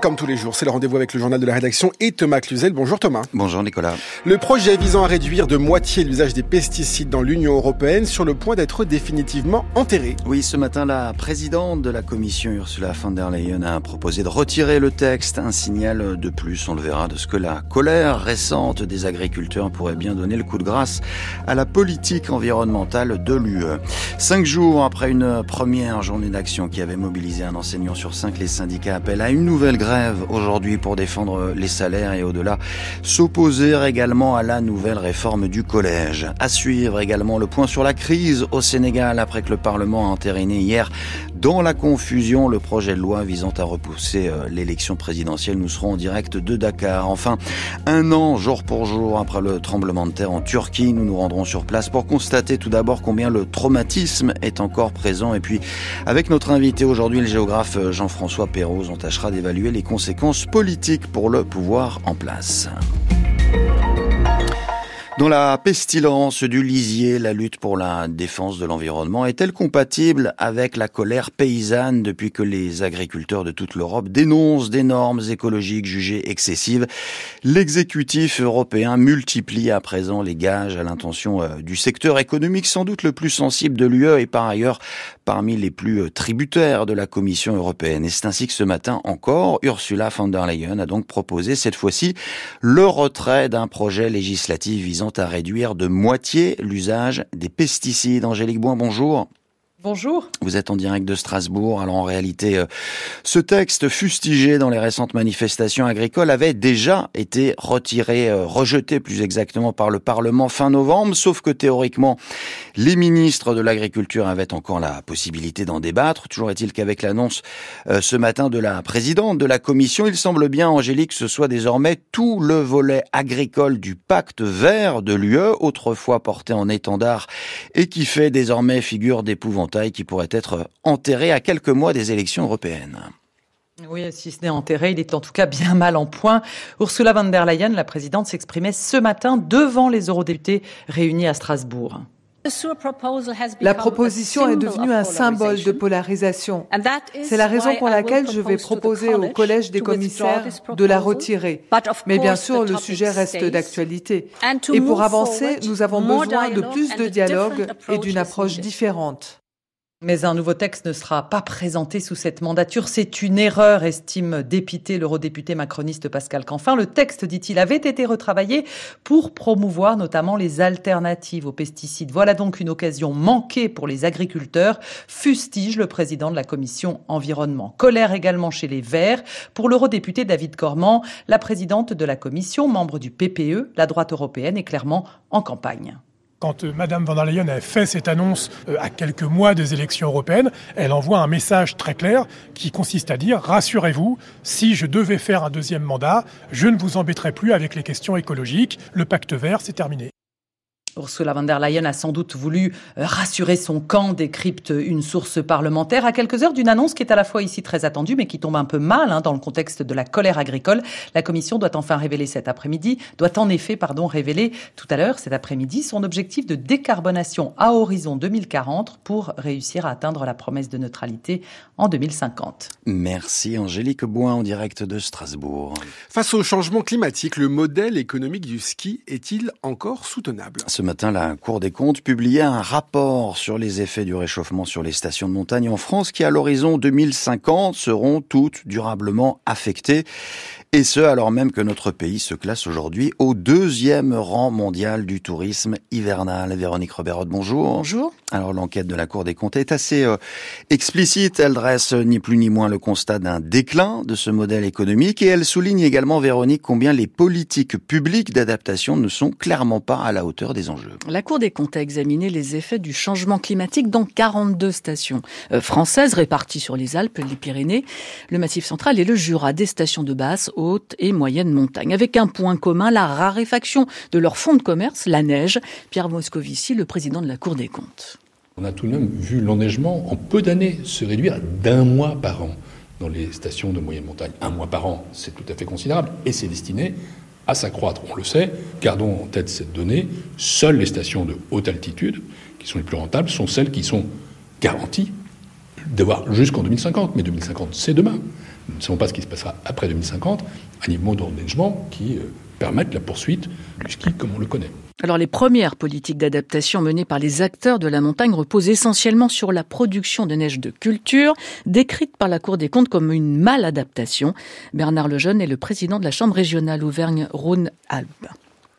comme tous les jours, c'est le rendez-vous avec le journal de la rédaction et Thomas Cluzel. Bonjour Thomas. Bonjour Nicolas. Le projet visant à réduire de moitié l'usage des pesticides dans l'Union européenne sur le point d'être définitivement enterré. Oui, ce matin, la présidente de la Commission, Ursula von der Leyen, a proposé de retirer le texte. Un signal de plus, on le verra, de ce que la colère récente des agriculteurs pourrait bien donner le coup de grâce à la politique environnementale de l'UE. Cinq jours après une première journée d'action qui avait mobilisé un enseignant sur cinq, les syndicats appellent à une nouvelle grève aujourd'hui pour défendre les salaires et au-delà s'opposer également à la nouvelle réforme du collège. À suivre également le point sur la crise au Sénégal après que le Parlement a entériné hier dans la confusion le projet de loi visant à repousser euh, l'élection présidentielle. Nous serons en direct de Dakar. Enfin, un an jour pour jour après le tremblement de terre en Turquie, nous nous rendrons sur place pour constater tout d'abord combien le traumatisme est encore présent et puis avec notre invité aujourd'hui, le géographe Jean-François Perrault, on tâchera d'évaluer les conséquences politiques pour le pouvoir en place. Dans la pestilence du lisier, la lutte pour la défense de l'environnement est-elle compatible avec la colère paysanne depuis que les agriculteurs de toute l'Europe dénoncent des normes écologiques jugées excessives? L'exécutif européen multiplie à présent les gages à l'intention euh, du secteur économique sans doute le plus sensible de l'UE et par ailleurs parmi les plus euh, tributaires de la Commission européenne. Et c'est ainsi que ce matin encore, Ursula von der Leyen a donc proposé cette fois-ci le retrait d'un projet législatif visant à réduire de moitié l'usage des pesticides. Angélique Boin, bonjour. Bonjour. Vous êtes en direct de Strasbourg. Alors en réalité, euh, ce texte fustigé dans les récentes manifestations agricoles avait déjà été retiré, euh, rejeté plus exactement par le Parlement fin novembre, sauf que théoriquement, les ministres de l'Agriculture avaient encore la possibilité d'en débattre. Toujours est-il qu'avec l'annonce euh, ce matin de la présidente de la Commission, il semble bien, Angélique, que ce soit désormais tout le volet agricole du pacte vert de l'UE, autrefois porté en étendard et qui fait désormais figure qui pourrait être enterré à quelques mois des élections européennes. Oui, si ce n'est enterré, il est en tout cas bien mal en point. Ursula von der Leyen, la présidente, s'exprimait ce matin devant les eurodéputés réunis à Strasbourg. La proposition est devenue un symbole de polarisation. C'est la raison pour laquelle je vais proposer au Collège des commissaires de la retirer. Mais bien sûr, le sujet reste d'actualité. Et pour avancer, nous avons besoin de plus de dialogue et d'une approche différente. Mais un nouveau texte ne sera pas présenté sous cette mandature. C'est une erreur, estime dépité l'eurodéputé macroniste Pascal Canfin. Le texte, dit-il, avait été retravaillé pour promouvoir notamment les alternatives aux pesticides. Voilà donc une occasion manquée pour les agriculteurs, fustige le président de la commission environnement. Colère également chez les Verts. Pour l'eurodéputé David Cormand, la présidente de la commission, membre du PPE, la droite européenne, est clairement en campagne. Quand euh, Mme van der Leyen a fait cette annonce euh, à quelques mois des élections européennes, elle envoie un message très clair qui consiste à dire rassurez-vous, si je devais faire un deuxième mandat, je ne vous embêterai plus avec les questions écologiques. Le pacte vert, c'est terminé. Ursula von der Leyen a sans doute voulu euh, rassurer son camp, décrypte une source parlementaire à quelques heures d'une annonce qui est à la fois ici très attendue, mais qui tombe un peu mal hein, dans le contexte de la colère agricole. La Commission doit enfin révéler cet après-midi, doit en effet, pardon, révéler tout à l'heure cet après-midi son objectif de décarbonation à horizon 2040 pour réussir à atteindre la promesse de neutralité en 2050. Merci Angélique Boin en direct de Strasbourg. Face au changement climatique, le modèle économique du ski est-il encore soutenable? Ce matin, la Cour des comptes publiait un rapport sur les effets du réchauffement sur les stations de montagne en France qui, à l'horizon 2050, seront toutes durablement affectées. Et ce, alors même que notre pays se classe aujourd'hui au deuxième rang mondial du tourisme hivernal. Véronique Robert, bonjour. Bonjour. Alors l'enquête de la Cour des comptes est assez euh, explicite. Elle dresse ni plus ni moins le constat d'un déclin de ce modèle économique et elle souligne également, Véronique, combien les politiques publiques d'adaptation ne sont clairement pas à la hauteur des enjeux. La Cour des comptes a examiné les effets du changement climatique dans 42 stations euh, françaises réparties sur les Alpes, les Pyrénées, le Massif central et le Jura, des stations de basse, haute et moyenne montagne, avec un point commun, la raréfaction de leur fonds de commerce, la neige. Pierre Moscovici, le président de la Cour des comptes. On a tout de même vu l'enneigement en peu d'années se réduire d'un mois par an dans les stations de moyenne montagne. Un mois par an, c'est tout à fait considérable et c'est destiné à s'accroître. On le sait, gardons en tête cette donnée, seules les stations de haute altitude, qui sont les plus rentables, sont celles qui sont garanties d'avoir jusqu'en 2050, mais 2050 c'est demain. Nous ne savons pas ce qui se passera après 2050, un niveau d'engagement qui euh, permette la poursuite du ski comme on le connaît. Alors les premières politiques d'adaptation menées par les acteurs de la montagne reposent essentiellement sur la production de neige de culture, décrite par la Cour des comptes comme une maladaptation. Bernard Lejeune est le président de la Chambre régionale Auvergne-Rhône-Alpes.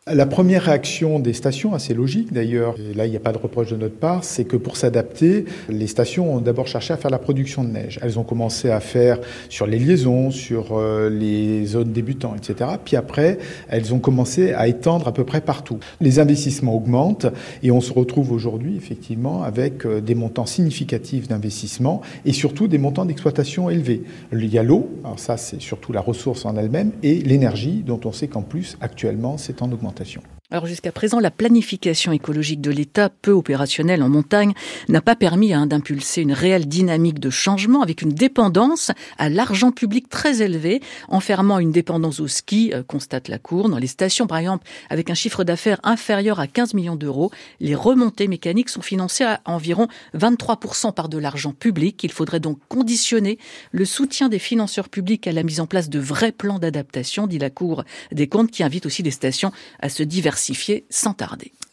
La première réaction des stations, assez logique d'ailleurs, et là il n'y a pas de reproche de notre part, c'est que pour s'adapter, les stations ont d'abord cherché à faire la production de neige. Elles ont commencé à faire sur les liaisons, sur euh, les zones débutants, etc. Puis après, elles ont commencé à étendre à peu près partout. Les investissements augmentent et on se retrouve aujourd'hui effectivement avec euh, des montants significatifs d'investissement et surtout des montants d'exploitation élevés. Il y a l'eau, alors ça c'est surtout la ressource en elle-même, et l'énergie dont on sait qu'en plus actuellement c'est en augmentation réglementation. Alors jusqu'à présent, la planification écologique de l'État, peu opérationnelle en montagne, n'a pas permis hein, d'impulser une réelle dynamique de changement avec une dépendance à l'argent public très élevée, enfermant une dépendance au ski, euh, constate la Cour. Dans les stations, par exemple, avec un chiffre d'affaires inférieur à 15 millions d'euros, les remontées mécaniques sont financées à environ 23% par de l'argent public. Il faudrait donc conditionner le soutien des financeurs publics à la mise en place de vrais plans d'adaptation, dit la Cour des comptes, qui invite aussi les stations à se diversifier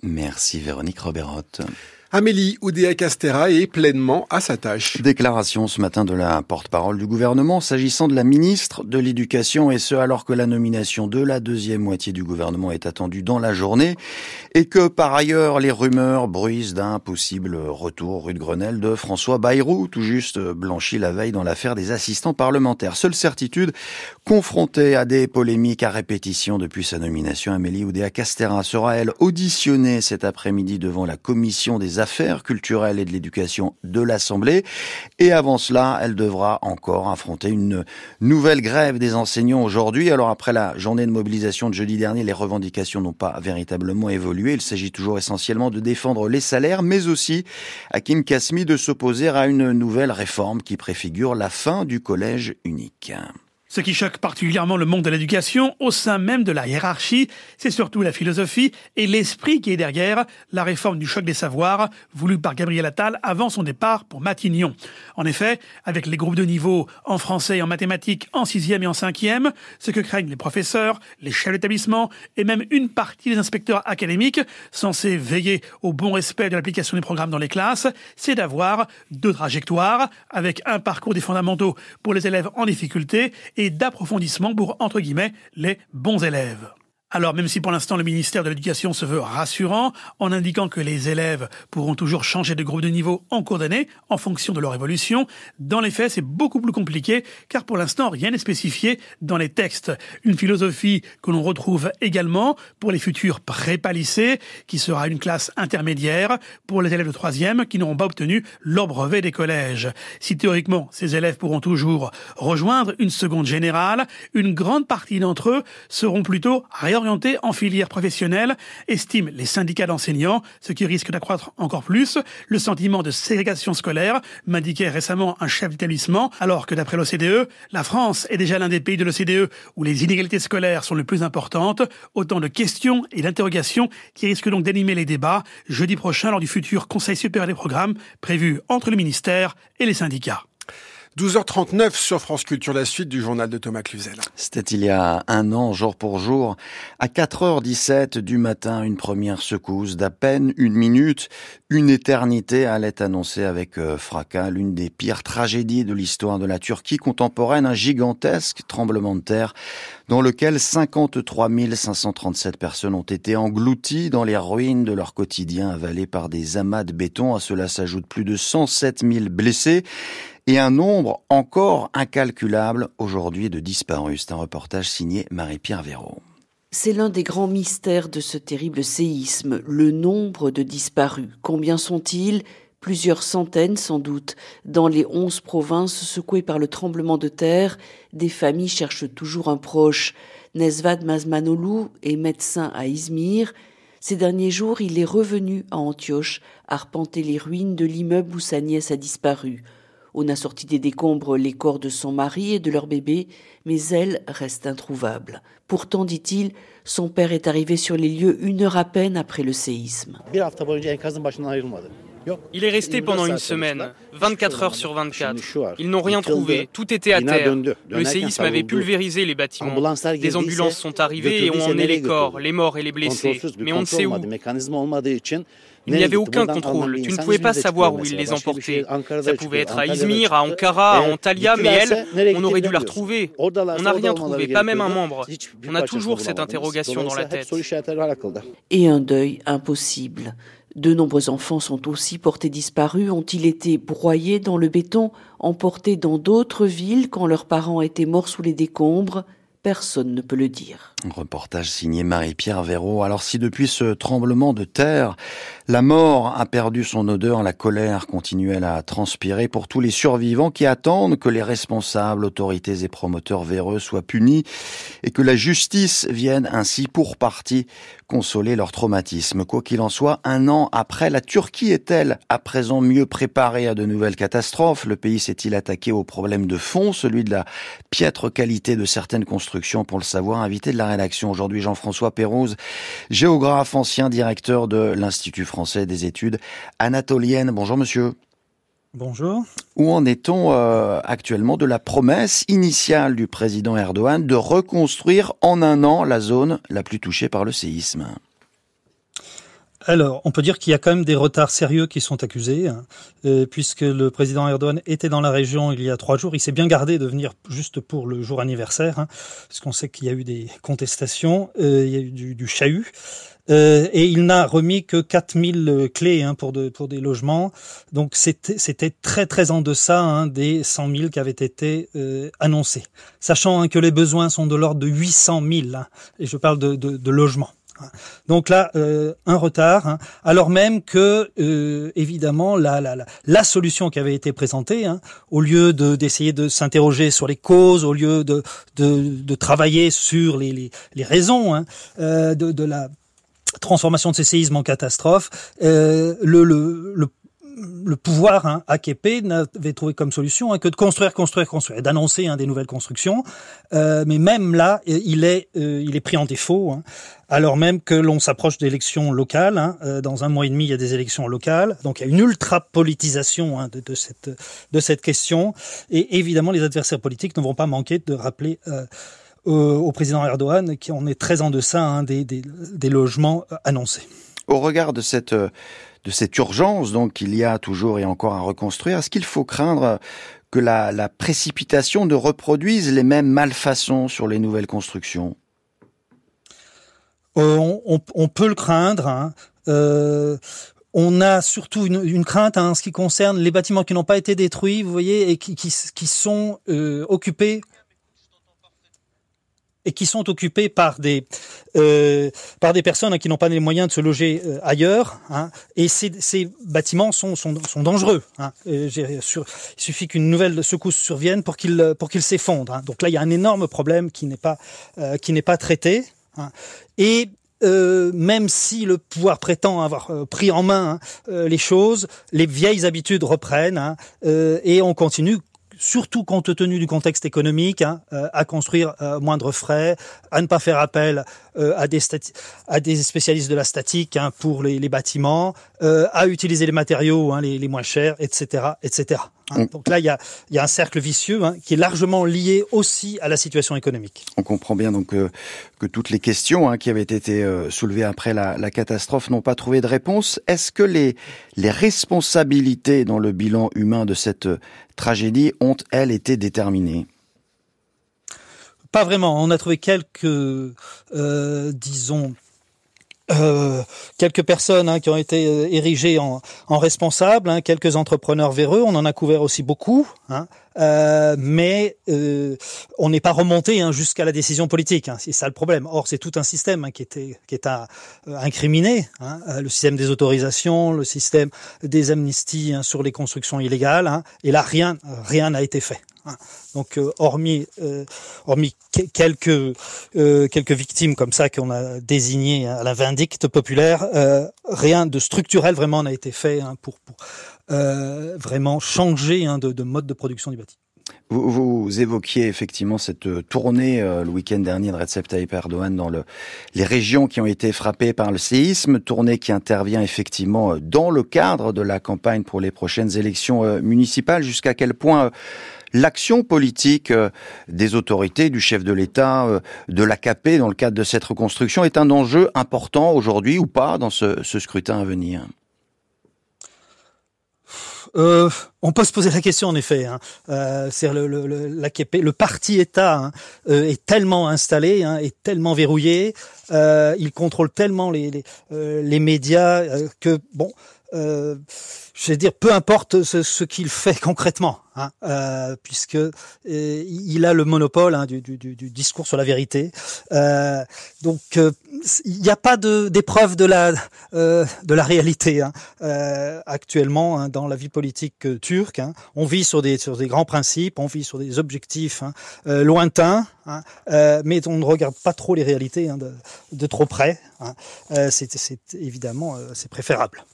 Merci Véronique Roberotte. Amélie Oudéa-Castera est pleinement à sa tâche. Déclaration ce matin de la porte-parole du gouvernement s'agissant de la ministre de l'Éducation et ce alors que la nomination de la deuxième moitié du gouvernement est attendue dans la journée et que par ailleurs les rumeurs bruisent d'un possible retour rue de Grenelle de François Bayrou, tout juste blanchi la veille dans l'affaire des assistants parlementaires. Seule certitude, confrontée à des polémiques à répétition depuis sa nomination, Amélie Oudéa-Castera sera elle auditionnée cet après-midi devant la commission des affaires culturelles et de l'éducation de l'Assemblée. Et avant cela, elle devra encore affronter une nouvelle grève des enseignants aujourd'hui. Alors après la journée de mobilisation de jeudi dernier, les revendications n'ont pas véritablement évolué. Il s'agit toujours essentiellement de défendre les salaires, mais aussi, à Kim Kasmi, de s'opposer à une nouvelle réforme qui préfigure la fin du collège unique. Ce qui choque particulièrement le monde de l'éducation, au sein même de la hiérarchie, c'est surtout la philosophie et l'esprit qui est derrière la réforme du choc des savoirs voulue par Gabriel Attal avant son départ pour Matignon. En effet, avec les groupes de niveau en français et en mathématiques en sixième et en cinquième, ce que craignent les professeurs, les chefs d'établissement et même une partie des inspecteurs académiques censés veiller au bon respect de l'application des programmes dans les classes, c'est d'avoir deux trajectoires avec un parcours des fondamentaux pour les élèves en difficulté et d'approfondissement pour, entre guillemets, les bons élèves. Alors même si pour l'instant le ministère de l'Éducation se veut rassurant en indiquant que les élèves pourront toujours changer de groupe de niveau en cours d'année en fonction de leur évolution, dans les faits c'est beaucoup plus compliqué car pour l'instant rien n'est spécifié dans les textes. Une philosophie que l'on retrouve également pour les futurs prépalissés qui sera une classe intermédiaire pour les élèves de troisième qui n'auront pas obtenu leur brevet des collèges. Si théoriquement ces élèves pourront toujours rejoindre une seconde générale, une grande partie d'entre eux seront plutôt orientés en filière professionnelle, estiment les syndicats d'enseignants, ce qui risque d'accroître encore plus le sentiment de ségrégation scolaire, m'indiquait récemment un chef d'établissement, alors que d'après l'OCDE, la France est déjà l'un des pays de l'OCDE où les inégalités scolaires sont les plus importantes, autant de questions et d'interrogations qui risquent donc d'animer les débats jeudi prochain lors du futur Conseil supérieur des programmes prévu entre le ministère et les syndicats. 12h39 sur France Culture, la suite du journal de Thomas Cluzel. C'était il y a un an, jour pour jour. À 4h17 du matin, une première secousse d'à peine une minute. Une éternité allait annoncer avec euh, fracas l'une des pires tragédies de l'histoire de la Turquie contemporaine, un gigantesque tremblement de terre dans lequel 53 537 personnes ont été englouties dans les ruines de leur quotidien avalées par des amas de béton. À cela s'ajoutent plus de 107 000 blessés et un nombre encore incalculable aujourd'hui de disparus. C'est un reportage signé Marie-Pierre Véraud. C'est l'un des grands mystères de ce terrible séisme, le nombre de disparus. Combien sont-ils? Plusieurs centaines sans doute. Dans les onze provinces secouées par le tremblement de terre, des familles cherchent toujours un proche. Nesvad Mazmanoglu est médecin à Izmir. Ces derniers jours, il est revenu à Antioche, arpenter les ruines de l'immeuble où sa nièce a disparu. On a sorti des décombres les corps de son mari et de leur bébé, mais elle reste introuvable. Pourtant, dit-il, son père est arrivé sur les lieux une heure à peine après le séisme. Il est resté pendant une semaine, 24 heures sur 24. Ils n'ont rien trouvé, tout était à terre. Le séisme avait pulvérisé les bâtiments. Des ambulances sont arrivées et ont emmené les corps, les morts et les blessés, mais on ne sait où. Il n'y avait aucun contrôle. Tu ne pouvais pas savoir où ils les emportaient. Ça pouvait être à Izmir, à Ankara, à Antalya, mais elle, on aurait dû la retrouver. On n'a rien trouvé, pas même un membre. On a toujours cette interrogation dans la tête. Et un deuil impossible. De nombreux enfants sont aussi portés disparus, ont-ils été broyés dans le béton, emportés dans d'autres villes quand leurs parents étaient morts sous les décombres? Personne ne peut le dire. Reportage signé Marie-Pierre Véraud. Alors si depuis ce tremblement de terre, la mort a perdu son odeur, la colère continue à transpirer pour tous les survivants qui attendent que les responsables, autorités et promoteurs véreux soient punis et que la justice vienne ainsi pour partie consoler leur traumatisme. Quoi qu'il en soit, un an après, la Turquie est-elle à présent mieux préparée à de nouvelles catastrophes? Le pays s'est-il attaqué au problème de fond, celui de la piètre qualité de certaines constructions? Pour le savoir, invité de la rédaction aujourd'hui Jean-François Pérouse, géographe, ancien directeur de l'Institut français des études anatoliennes. Bonjour monsieur. Bonjour. Où en est-on euh, actuellement de la promesse initiale du président Erdogan de reconstruire en un an la zone la plus touchée par le séisme? Alors, on peut dire qu'il y a quand même des retards sérieux qui sont accusés, hein, euh, puisque le président Erdogan était dans la région il y a trois jours. Il s'est bien gardé de venir juste pour le jour anniversaire, hein, parce qu'on sait qu'il y a eu des contestations, euh, il y a eu du, chahut. Euh, et il n'a remis que 4000 euh, clés hein, pour, de, pour des logements. Donc c'était très très en deçà hein, des 100 000 qui avaient été annoncés. Sachant que les besoins sont de l'ordre de 800 000, hein, et je parle de logements. Donc là, euh, un retard, hein, alors même que, euh, évidemment, la, la, la, solution qui avait été présentée, hein, au lieu de, d'essayer de s'interroger sur les causes, au lieu de, de, de travailler sur les, les, les raisons hein, euh, de, de la transformation de ces séismes en catastrophe, euh, le, le, le le pouvoir hein, AKP n'avait trouvé comme solution hein, que de construire, construire, construire, d'annoncer hein, des nouvelles constructions. Euh, mais même là, il est, euh, il est pris en défaut, hein, alors même que l'on s'approche d'élections locales. Hein, euh, dans un mois et demi, il y a des élections locales, donc il y a une ultra politisation de, de, cette de cette question. Et évidemment, les adversaires politiques ne vont pas manquer de rappeler. Euh, au président Erdogan, qui en est très en deçà hein, des, des, des, logements euh, annoncés. Au regard de cette, euh, de cette urgence donc qu'il y a toujours et encore à reconstruire, est-ce qu'il faut craindre que la, précipitation ne reproduise les mêmes malfaçons sur les nouvelles constructions? Euh, on, peut le craindre. Hein. Euh, on a surtout une, crainte hein, en ce qui concerne les bâtiments qui n'ont pas été détruits, vous voyez, et qui, sont occupés et qui sont occupés par des euh, par des personnes hein, qui n'ont pas les moyens de se loger euh, ailleurs. Hein, et ces, ces, bâtiments sont, sont, dangereux. Hein. Il suffit qu'une nouvelle secousse survienne pour qu'ils s'effondrent. Donc là, il y a un énorme problème qui n'est pas euh, qui pas traité. Et euh, même si le pouvoir prétend avoir pris en main les choses, les vieilles habitudes reprennent et on continue surtout compte tenu du contexte économique, hein, euh, à construire euh, moindre frais, à ne pas faire appel à, des à des spécialistes de la statique hein, pour les, les bâtiments, euh, à utiliser les matériaux hein, les, les, moins chers, etc., etc. Hein. Donc là, il y a, y a, un cercle vicieux qui est largement lié aussi à la situation économique. On comprend bien donc que, que toutes les questions qui avaient été euh, soulevées après la, la catastrophe n'ont pas trouvé de réponse. Est-ce que les, les responsabilités dans le bilan humain de cette tragédie ont, elles, été déterminées? Pas vraiment. On a trouvé quelques, euh, disons, euh, quelques personnes hein, qui ont été euh, érigées en, en responsables, hein, quelques entrepreneurs véreux, on en a couvert aussi beaucoup, hein, euh, mais euh, on n'est pas remonté hein, jusqu'à la décision politique. Hein, c'est ça le problème. Or, c'est tout un système hein, qui était qui est à, euh, incriminé, le système des autorisations, le système des amnisties sur les constructions illégales, et là rien rien n'a été fait. Donc, euh, hormis, euh, quelques, euh, quelques victimes comme ça qu'on a désignées à la vindicte populaire, rien de structurel vraiment n'a été fait hein, pour, vraiment changer hein, de, de, mode de production du bâti. Vous, évoquiez effectivement cette tournée le week-end dernier de Recep Tayyip Erdogan dans le, les régions qui ont été frappées par le séisme, tournée qui intervient effectivement dans le cadre de la campagne pour les prochaines élections municipales. Jusqu'à quel point l'action politique des autorités, du chef de l'État, de l'AKP dans le cadre de cette reconstruction est un enjeu important aujourd'hui ou pas dans ce, scrutin à venir? Euh, on peut se poser la question en effet. Hein. Euh, c'est le, parti État hein, euh, est tellement installé, hein, est tellement verrouillé, euh, il contrôle tellement les euh, les médias que bon euh, je vais dire, peu importe ce, ce qu'il fait concrètement, hein, euh, puisque euh, il a le monopole hein, du, du, du, discours sur la vérité. Euh, donc, euh, il n'y a pas d'épreuve de, la euh, de la réalité hein, actuellement hein, dans la vie politique turque. Hein. On vit sur des sur des grands principes, on vit sur des objectifs hein, lointains, mais on ne regarde pas trop les réalités de, de, trop près. c'est évidemment c'est préférable.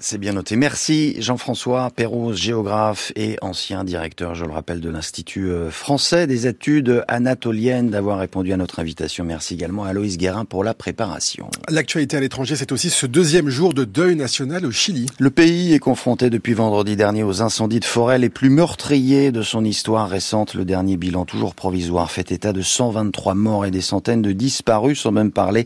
C'est bien noté. Merci Jean-François Perros, géographe et ancien directeur, je le rappelle, de l'Institut euh, français des études anatoliennes, d'avoir répondu à notre invitation. Merci également à Loïs Guérin pour la préparation. L'actualité à l'étranger, c'est aussi ce deuxième jour de deuil national au Chili. Le pays est confronté depuis vendredi dernier aux incendies de forêt les plus meurtriers de son histoire récente. Le dernier bilan, toujours provisoire, fait état de 123 morts et des centaines de disparus, sans même parler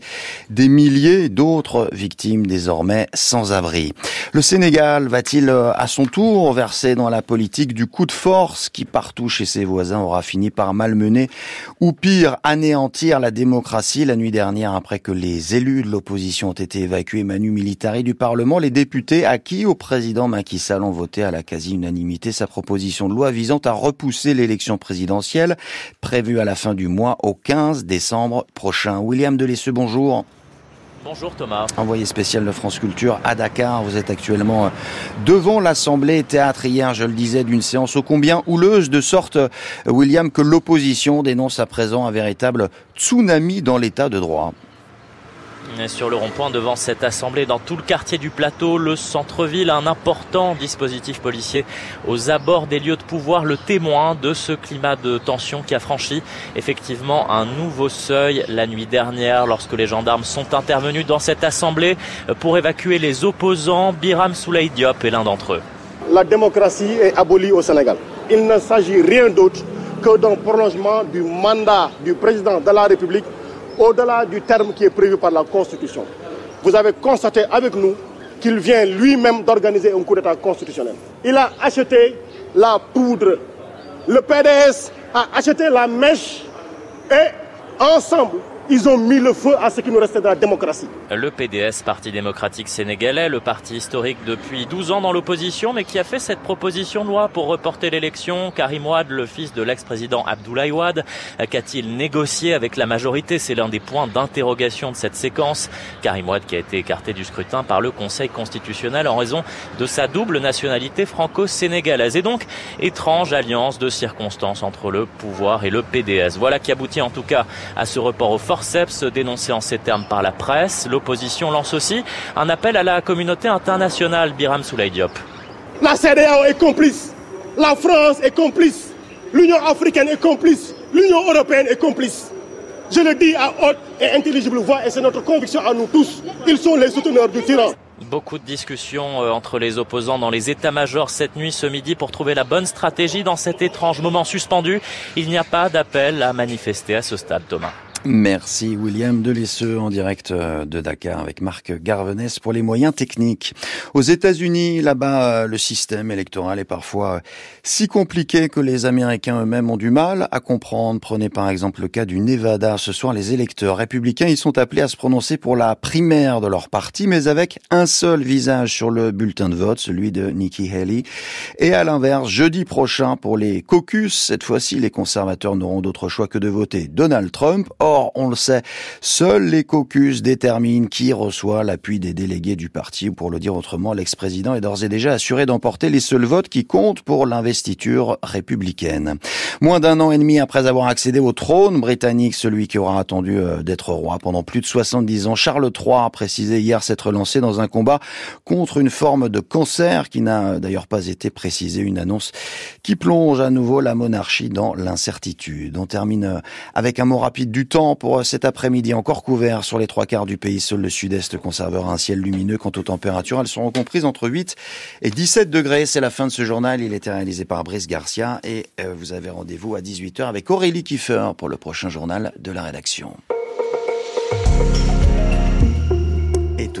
des milliers d'autres victimes désormais sans abri. Le Sénégal va-t-il euh, à son tour verser dans la politique du coup de force qui partout chez ses voisins aura fini par malmener ou pire anéantir la démocratie? La nuit dernière après que les élus de l'opposition ont été évacués manu militari du Parlement, les députés acquis au président Macky Sall ont voté à la quasi-unanimité sa proposition de loi visant à repousser l'élection présidentielle prévue à la fin du mois au 15 décembre prochain. William Delesseux, bonjour. Bonjour Thomas. Envoyé spécial de France Culture à Dakar, vous êtes actuellement euh, devant l'Assemblée théâtre. Hier, je le disais, d'une séance ô combien houleuse, de sorte, euh, William, que l'opposition dénonce à présent un véritable tsunami dans l'état de droit sur le rond-point devant cette assemblée dans tout le quartier du plateau, le centre-ville, un important dispositif policier aux abords des lieux de pouvoir, le témoin de ce climat de tension qui a franchi effectivement un nouveau seuil la nuit dernière lorsque les gendarmes sont intervenus dans cette assemblée pour évacuer les opposants. Biram Souley Diop est l'un d'entre eux. La démocratie est abolie au Sénégal. Il ne s'agit rien d'autre que d'un prolongement du mandat du président de la République au-delà du terme qui est prévu par la Constitution. Vous avez constaté avec nous qu'il vient lui-même d'organiser un coup d'État constitutionnel. Il a acheté la poudre. Le PDS a acheté la mèche et ensemble, ils ont mis le feu à ce qui nous restait de la démocratie. Le PDS, Parti démocratique sénégalais, le parti historique depuis 12 ans dans l'opposition, mais qui a fait cette proposition de loi pour reporter l'élection. Karim Ouad, le fils de l'ex-président Abdoulaye Ouad, qu'a-t-il négocié avec la majorité? C'est l'un des points d'interrogation de cette séquence. Karim Ouad qui a été écarté du scrutin par le Conseil constitutionnel en raison de sa double nationalité franco-sénégalaise. Et donc, étrange alliance de circonstances entre le pouvoir et le PDS. Voilà qui aboutit en tout cas à ce report au forceps dénoncé en ces termes par la presse. L'opposition lance aussi un appel à la communauté internationale, Biram Souley Diop. La CDAO est complice, la France est complice, l'Union africaine est complice, l'Union européenne est complice. Je le dis à haute et intelligible voix et c'est notre conviction à nous tous. Ils sont les souteneurs du tyran. Beaucoup de discussions euh, entre les opposants dans les états-majors cette nuit, ce midi, pour trouver la bonne stratégie dans cet étrange moment suspendu. Il n'y a pas d'appel à manifester à ce stade, Thomas. Merci William Delesseux en direct euh, de Dakar avec Marc Garvenès pour les moyens techniques. Aux États-Unis, là-bas, euh, le système électoral est parfois euh, si compliqué que les Américains eux-mêmes ont du mal à comprendre. Prenez par exemple le cas du Nevada. Ce soir, les électeurs républicains y sont appelés à se prononcer pour la primaire de leur parti, mais avec un seul visage sur le bulletin de vote, celui de Nikki Haley. Et à l'inverse, jeudi prochain, pour les caucus, cette fois-ci, les conservateurs n'auront d'autre choix que de voter Donald Trump. Or, on le sait, seuls les caucus déterminent qui reçoit l'appui des délégués du parti. Pour le dire autrement, l'ex-président est d'ores et déjà assuré d'emporter les seuls votes qui comptent pour l'investiture républicaine. Moins d'un an et demi après avoir accédé au trône britannique, celui qui aura attendu euh, d'être roi pendant plus de 70 ans, Charles III a précisé hier s'être lancé dans un combat contre une forme de cancer qui n'a d'ailleurs pas été précisé, une annonce qui plonge à nouveau la monarchie dans l'incertitude. On termine euh, avec un mot rapide du temps pour euh, cet après-midi encore couvert sur les trois quarts du pays. Seul le sud-est conservera un ciel lumineux. Quant aux températures, elles seront comprises entre 8 et 17 degrés. C'est la fin de ce journal. Il était réalisé par Brice Garcia et euh, vous avez Rendez-vous à 18h avec Aurélie Kiefer pour le prochain journal de la rédaction.